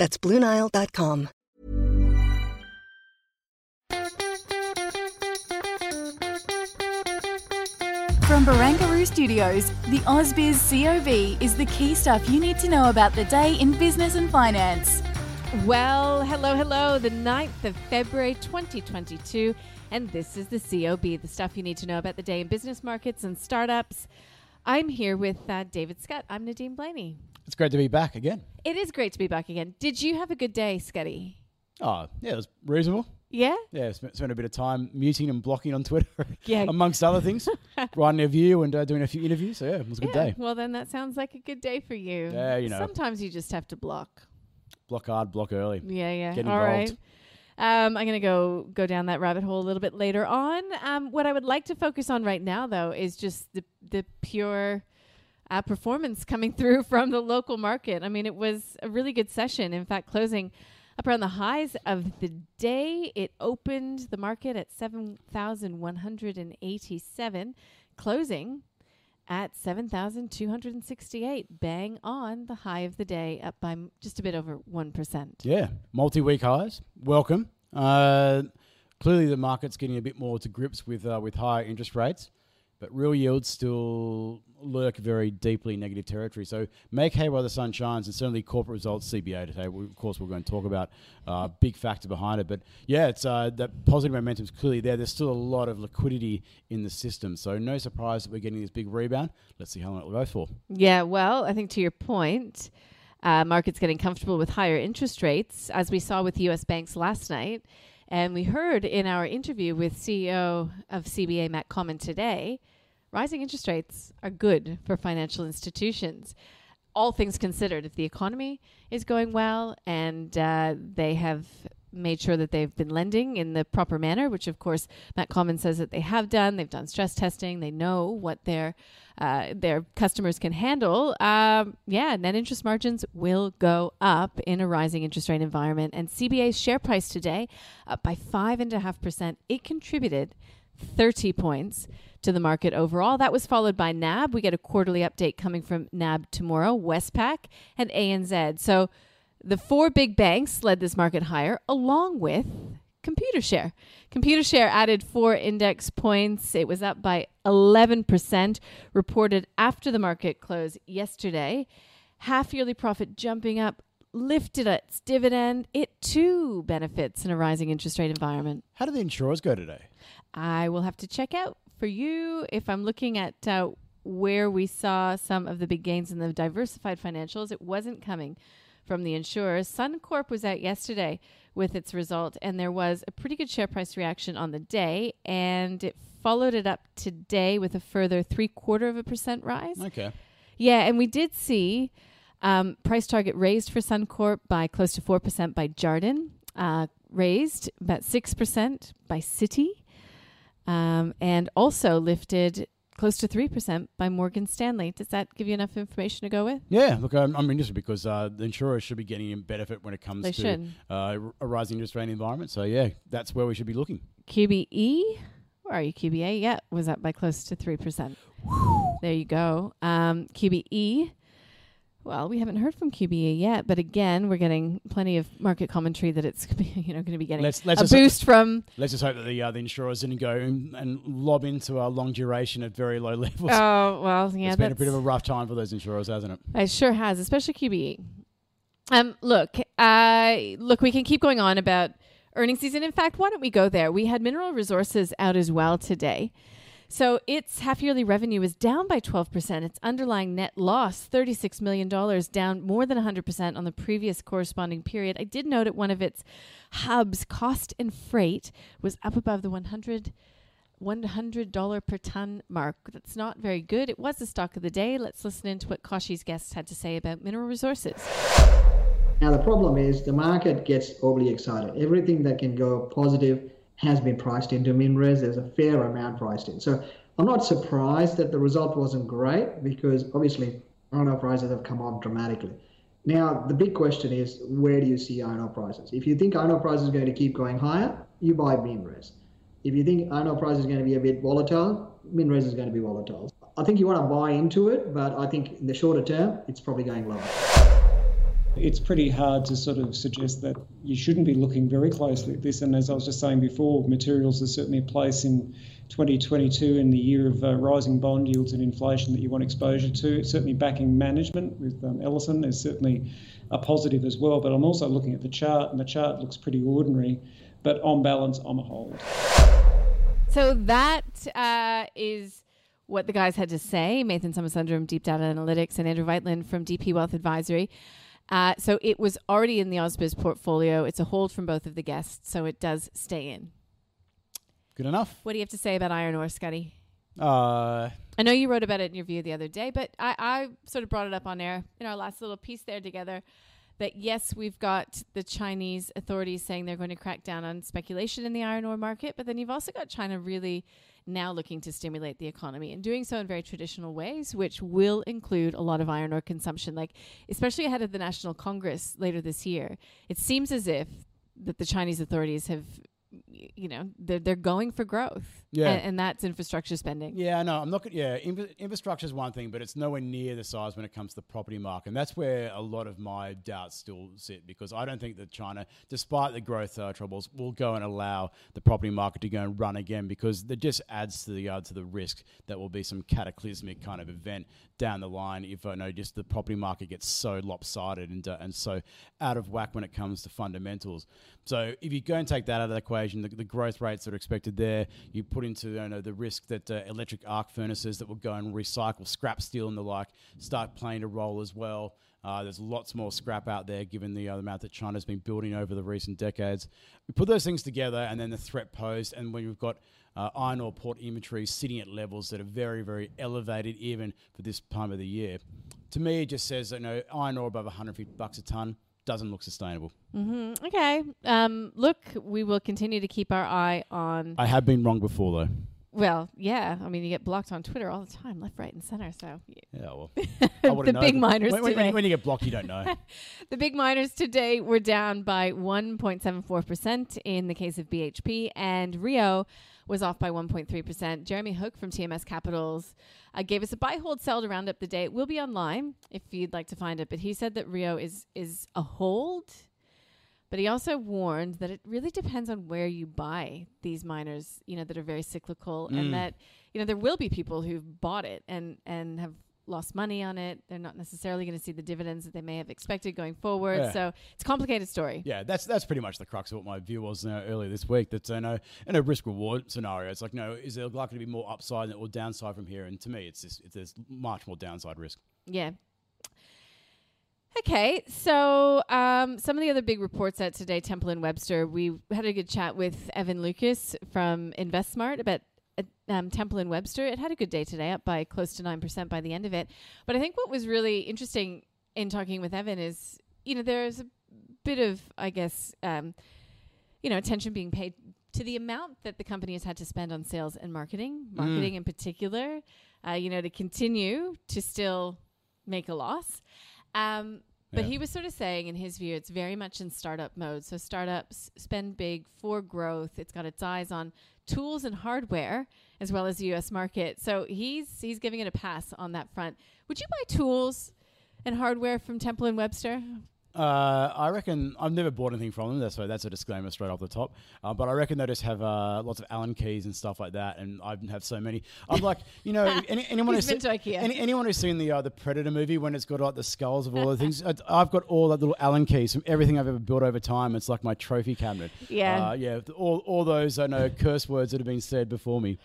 That's BlueNile.com. From Barangaroo Studios, the AusBiz COB is the key stuff you need to know about the day in business and finance. Well, hello, hello, the 9th of February 2022, and this is the COB, the stuff you need to know about the day in business markets and startups. I'm here with uh, David Scott. I'm Nadine Blayney. It's great to be back again. It is great to be back again. Did you have a good day, Scotty? Oh, yeah, it was reasonable. Yeah? Yeah, spent, spent a bit of time muting and blocking on Twitter, Yeah. amongst other things, writing a view and uh, doing a few interviews. So, yeah, it was a good Yeah, day. Well, then that sounds like a good day for you. Yeah, you know. Sometimes you just have to block. Block hard, block early. Yeah, yeah. Get All right. involved. Um, I'm going to go go down that rabbit hole a little bit later on. Um, what I would like to focus on right now, though, is just the the pure uh, performance coming through from the local market. I mean, it was a really good session. In fact, closing up around the highs of the day, it opened the market at seven thousand one hundred and eighty-seven, closing at 7,268, bang on the high of the day, up by m- just a bit over 1%. Yeah, multi week highs. Welcome. Uh, clearly, the market's getting a bit more to grips with, uh, with higher interest rates, but real yields still lurk very deeply in negative territory. So make hay while the sun shines, and certainly corporate results CBA today. We, of course, we're going to talk about uh, big factor behind it, but yeah, it's uh, that positive momentum is clearly there. There's still a lot of liquidity in the system, so no surprise that we're getting this big rebound. Let's see how long it will go for. Yeah, well, I think to your point, uh, markets getting comfortable with higher interest rates, as we saw with U.S. banks last night. And we heard in our interview with CEO of CBA, Matt Comyn, today, rising interest rates are good for financial institutions. All things considered, if the economy is going well and uh, they have made sure that they've been lending in the proper manner, which of course Matt Comyn says that they have done. They've done stress testing. They know what their uh, their customers can handle. Um, yeah, net interest margins will go up in a rising interest rate environment. And CBA's share price today up by five and a half percent. It contributed 30 points to the market overall. That was followed by NAB. We get a quarterly update coming from NAB tomorrow, Westpac, and ANZ. So the four big banks led this market higher, along with Computershare. Computershare added four index points. It was up by 11%, reported after the market close yesterday. Half yearly profit jumping up, lifted its dividend. It too benefits in a rising interest rate environment. How do the insurers go today? I will have to check out for you if I'm looking at uh, where we saw some of the big gains in the diversified financials. It wasn't coming from the insurers. Suncorp was out yesterday with its result, and there was a pretty good share price reaction on the day, and it followed it up today with a further three quarter of a percent rise. Okay. Yeah, and we did see um, price target raised for Suncorp by close to 4% by Jarden, uh, raised about 6% by Citi, um, and also lifted close to 3% by Morgan Stanley. Does that give you enough information to go with? Yeah, look, I'm, I'm interested because uh, the insurers should be getting in benefit when it comes They to uh, a rising interest rate environment. So, yeah, that's where we should be looking. QBE, where are you, QBA? Yeah, was up by close to 3%. There you go. Um, QBE, well, we haven't heard from QBE yet, but again, we're getting plenty of market commentary that it's you know going to be getting Let's- let's a boost from. Let's just hope that the uh, the insurers didn't go and, and lob into a long duration at very low levels. Oh well, yeah, it's been a bit of a rough time for those insurers, hasn't it? It sure has, especially QBE. Um, look, uh, look, we can keep going on about earnings season. In fact, why don't we go there? We had Mineral Resources out as well today. So its half yearly revenue is down by 12%. Its underlying net loss, $36 million, down more than 100% on the previous corresponding period. I did note at one of its hubs, cost and freight was up above the 100 $100 per ton mark. That's not very good. It was the stock of the day. Let's listen into what Koshi's guests had to say about mineral resources. Now, the problem is the market gets overly excited. Everything that can go positive has been priced into MinRes. There's a fair amount priced in. So I'm not surprised that the result wasn't great because obviously iron ore prices have come up dramatically. Now, the big question is where do you see iron ore prices? If you think iron ore prices are going to keep going higher, you buy MinRes. If you think iron ore price is going to be a bit volatile, MinRes is going to be volatile. I think you want to buy into it, but I think in the shorter term, it's probably going lower. It's pretty hard to sort of suggest that you shouldn't be looking very closely at this. And as I was just saying before, materials are certainly a place in 2022 in the year of uh, rising bond yields and inflation that you want exposure to. Certainly backing management with um, Ellison is certainly a positive as well. But I'm also looking at the chart, and the chart looks pretty ordinary. But on balance, I'm a hold. So that uh, is what the guys had to say. Mathan Somasundaram, Deep Data Analytics, and Andrew Wielandt from DP Wealth Advisory. Uh, so it was already in the Ausbiz portfolio. It's a hold from both of the guests, so it does stay in. Good enough. What do you have to say about iron ore, Scotty? Uh, I know you wrote about it in your view the other day, but I, I sort of brought it up on air in our last little piece there together. That yes, we've got the Chinese authorities saying they're going to crack down on speculation in the iron ore market, but then you've also got China really now looking to stimulate the economy and doing so in very traditional ways, which will include a lot of iron ore consumption. Like, especially ahead of the National Congress later this year, it seems as if that the Chinese authorities have you know they're they're going for growth. Yeah. and, and that's infrastructure spending. Yeah, no, I'm not. gonna- Yeah, infra- infrastructure is one thing, but it's nowhere near the size when it comes to the property market, and that's where a lot of my doubts still sit because I don't think that China, despite the growth uh, troubles, will go and allow the property market to go and run again because that just adds to the uh, to the risk that will be some cataclysmic kind of event down the line if I know just the property market gets so lopsided and uh, and so out of whack when it comes to fundamentals. So if you go and take that out of the equation, the, the growth rates that are expected there, you put into you know, the risk that uh, electric arc furnaces that will go and recycle scrap steel and the like start playing a role as well. Uh, there's lots more scrap out there given the uh, amount that China's been building over the recent decades. We put those things together and then the threat posed, and when you've got uh, iron ore port inventory sitting at levels that are very, very elevated even for this time of the year, to me it just says that you know, iron ore above 150 bucks a ton doesn't look sustainable. Mm-hmm. Okay. Um, look, we will continue to keep our eye on. I have been wrong before though. Well, yeah. I mean, you get blocked on Twitter all the time, left, right, and center. So Yeah, well, the big miners when, when- today. when you get blocked, you don't know. The big miners today were down by 1.74% in the case of BHP, and Rio was off by 1.3%. Jeremy Hook from TMS Capitals uh, gave us a buy, hold, sell to round up the day. It will be online if you'd like to find it, but he said that Rio is is a hold. But he also warned that it really depends on where you buy these miners, you know, that are very cyclical, Mm. and that you know there will be people who've bought it and and have lost money on it. They're not necessarily going to see the dividends that they may have expected going forward. Yeah. So it's a complicated story. Yeah, that's that's pretty much the crux of what my view was uh, earlier this week. That uh, no, in a risk reward scenario, it's like no, is there likely to be more upside or downside from here? And to me, it's just, it's there's much more downside risk. Yeah. Okay, so um, some of the other big reports out today, Temple and Webster. We had a good chat with Evan Lucas from InvestSmart about uh, um, Temple and Webster. It had a good day today, up by close to nine percent by the end of it. But I think what was really interesting in talking with Evan is, you know, there's a bit of, I guess, um, you know, attention being paid to the amount that the company has had to spend on sales and marketing, marketing in particular, uh, you know, to continue to still make a loss. Um, but Yeah. he was sort of saying, in his view, it's very much in startup mode. So startups spend big for growth. It's got its eyes on tools and hardware as well as the U.S. market. So he's he's giving it a pass on that front. Would you buy tools and hardware from Temple and Webster? Uh, I reckon I've never bought anything from them. That's so that's a disclaimer straight off the top. Uh, but I reckon they just have uh, lots of Allen keys and stuff like that, and I have so many. I'm like, you know, any, anyone who's IKEA. any, anyone who's seen the uh, the Predator movie when it's got like the skulls of all the things, I, I've got all that little Allen keys from everything I've ever built over time. It's like my trophy cabinet. Yeah. uh, yeah. All all those I know curse words that have been said before me.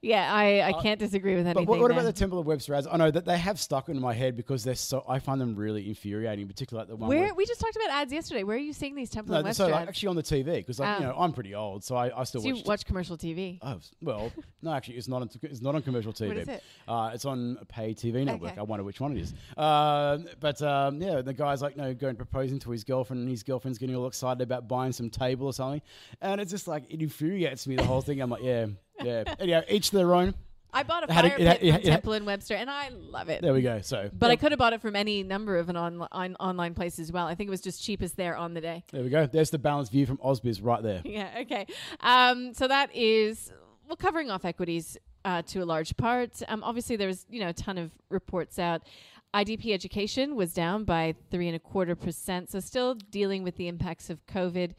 Yeah, I, I can't disagree with anything. But what, what about the Temple of Webster? I know that they have stuck in my head because they're so. I find them really infuriating, particularly like the one. Where we just talked about ads yesterday. Where are you seeing these Temple no, and so like, ads? actually on the TV because like, you Oh. know I'm pretty old, so I, I still So you watch. watch commercial TV. Oh, well, no, actually, it's not on, it's not on commercial TV. is it? Uh, it's on a pay TV network. Okay. I wonder which one it is. Uh, but um, yeah, the guy's like, no, going proposing to his girlfriend, and his girlfriend's getting all excited about buying some table or something, and it's just like it infuriates me the whole thing. I'm like, yeah, yeah. Anyhow, each their own. I bought a a- fire it pit it from it had- Temple and Webster, and I love it. There we go. So, But yeah, I could have bought it from any number of an on, on, online place as well. I think it was just cheapest there on the day. there we go. There's the balanced view from Ausbiz right there. Yeah, okay. Um, so that is well covering off equities uh, to a large part. Um, obviously, there was you know a ton of reports out. IDP education was down by three and a quarter percent, so still dealing with the impacts of COVID.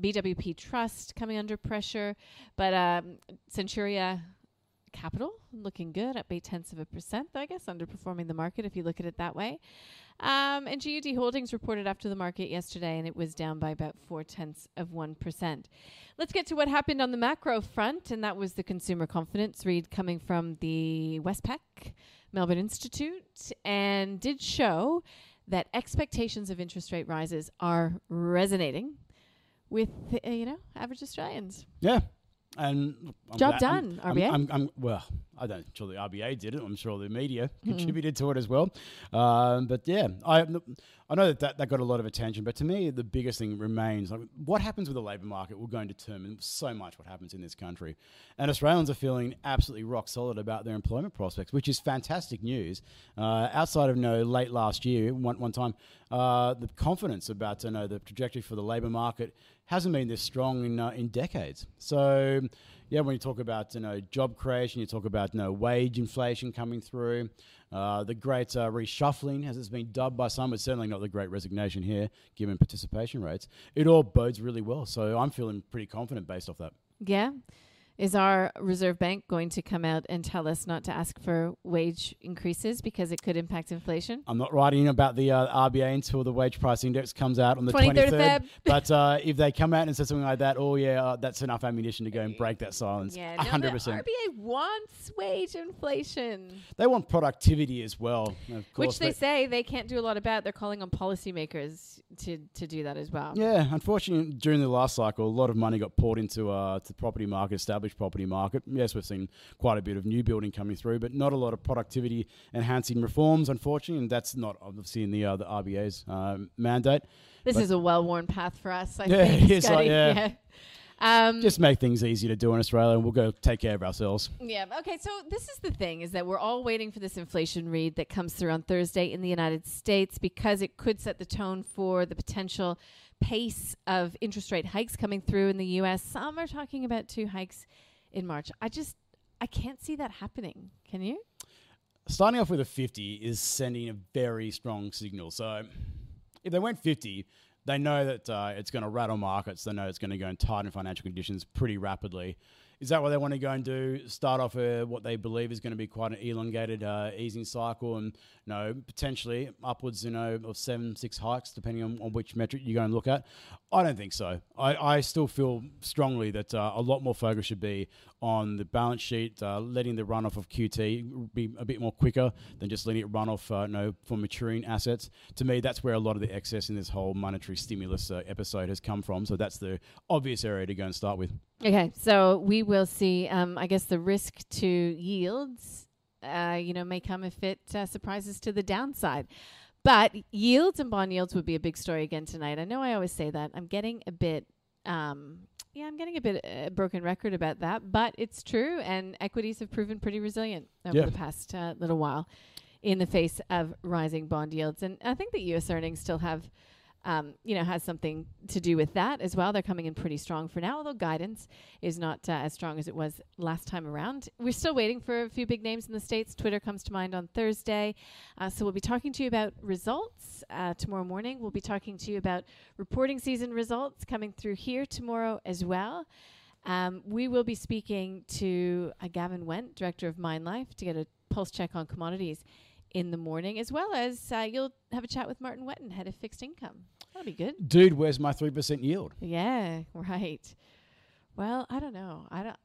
BWP Trust coming under pressure, but um, Centuria Capital looking good, up eight tenths of a percent, though I guess underperforming the market if you look at it that way. Um, and GUD Holdings reported after the market yesterday, and it was down by about four tenths of 1%. Let's get to what happened on the macro front, and that was the consumer confidence read coming from the Westpac Melbourne Institute, and did show that expectations of interest rate rises are resonating with, uh, you know, average Australians. Yeah. And I'm Job glad- done, I'm, I'm, I'm- well, I don't sure the RBA did it. I'm sure the media Hmm. contributed to it as well. Um, but yeah, I I know that, that that got a lot of attention. But to me, the biggest thing remains like what happens with the labour market will go and determine so much what happens in this country. And Australians are feeling absolutely rock solid about their employment prospects, which is fantastic news. Uh, outside of you know, late last year, one one time, uh, the confidence about you know the trajectory for the labour market hasn't been this strong in uh, in decades. So yeah, when you talk about you know job creation, you talk about you know wage inflation coming through, uh, the great uh, reshuffling, as it's been dubbed by some, but certainly not the great resignation here, given participation rates. It all bodes really well. So I'm feeling pretty confident based off that. Yeah. Is our Reserve Bank going to come out and tell us not to ask for wage increases because it could impact inflation? I'm not writing about the uh, RBA until the wage price index comes out on the 23rd 23rd. Feb. But uh, if they come out and say something like that, oh yeah, uh, that's enough ammunition to go and break that silence. Yeah, 100%. the RBA wants wage inflation, They want productivity as well, of course. which they say they can't do a lot about. They're calling on policymakers to, to do that as well. Yeah, unfortunately, during the last cycle, a lot of money got poured into uh, the property market, established property market. Yes, we've seen quite a bit of new building coming through, but not a lot of productivity enhancing reforms, unfortunately, and that's not obviously in the uh, the RBA's um, mandate. This But- is a well-worn path for us, I Yeah, think. it is, like, Scotty. yeah. Um, Just make things easy to do in Australia, and we'll go take care of ourselves. Yeah. Okay. So this is the thing: is that we're all waiting for this inflation read that comes through on Thursday in the United States because it could set the tone for the potential pace of interest rate hikes coming through in the U.S. Some are talking about two hikes in March. I just I can't see that happening. Can you? starting off with a 50 is sending a very strong signal. So if they went 50, they know that uh, it's going to rattle markets. They know it's going to go and tighten financial conditions pretty rapidly. Is that what they want to go and do? Start off uh, what they believe is going to be quite an elongated uh, easing cycle, and you know potentially upwards, you know, of seven, six hikes, depending on, on which metric you go and look at. I don't think so. I, I still feel strongly that uh, a lot more focus should be on the balance sheet, uh, letting the runoff of QT be a bit more quicker than just letting it run off, uh, you know, for maturing assets. To me, that's where a lot of the excess in this whole monetary stimulus uh, episode has come from. So that's the obvious area to go and start with. Okay, so we will see. Um, I guess the risk to yields, uh, you know, may come if it uh, surprises to the downside. But yields and bond yields would be a big story again tonight. I know I always say that. I'm getting a bit, um, yeah, I'm getting a bit uh, broken record about that, but it's true. And equities have proven pretty resilient over Yeah. the past uh, little while in the face of rising bond yields. And I think that U.S. earnings still have um, you know, has something to do with that as well. They're coming in pretty strong for now, although guidance is not uh, as strong as it was last time around. We're still waiting for a few big names in the States. Twitter comes to mind on Thursday. Uh, so we'll be talking to you about results uh, tomorrow morning. We'll be talking to you about reporting season results coming through here tomorrow as well. Um, we will be speaking to uh, Gavin Wendt, Director of MineLife, to get a pulse check on commodities in the morning, as well as uh, you'll have a chat with Martin Whetton, Head of Fixed Income. That'll be good. Dude, where's my 3% yield? Yeah, right. Well, I don't know. I don't.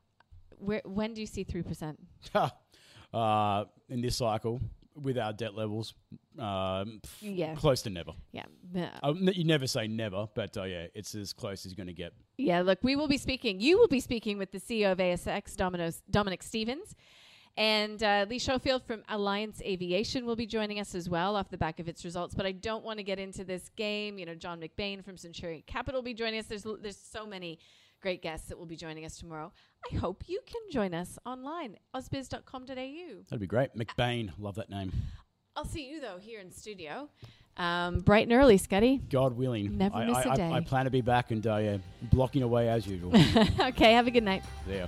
Where when do you see three percent? uh, in this cycle, with our debt levels, um, Yeah. close to never. Yeah. Uh, Uh, you never say never, but uh, yeah, it's as close as you're going to get. Yeah, look, we will be speaking. You will be speaking with the CEO of ASX, Domino's, Dominic Stevens. And uh, Lee Schofield from Alliance Aviation will be joining us as well off the back of its results. But I don't want to get into this game. You know, John McBain from Centuria Capital will be joining us. There's, there's so many great guests that will be joining us tomorrow. I hope you can join us online, ausbiz.com.au. That'd be great. McBain, love that name. I'll see you, though, here in studio. Um, bright and early, Scotty. God willing. Never I, miss I, a I- day. I plan to be back and uh, yeah, blocking away as usual. okay, have a good night. there.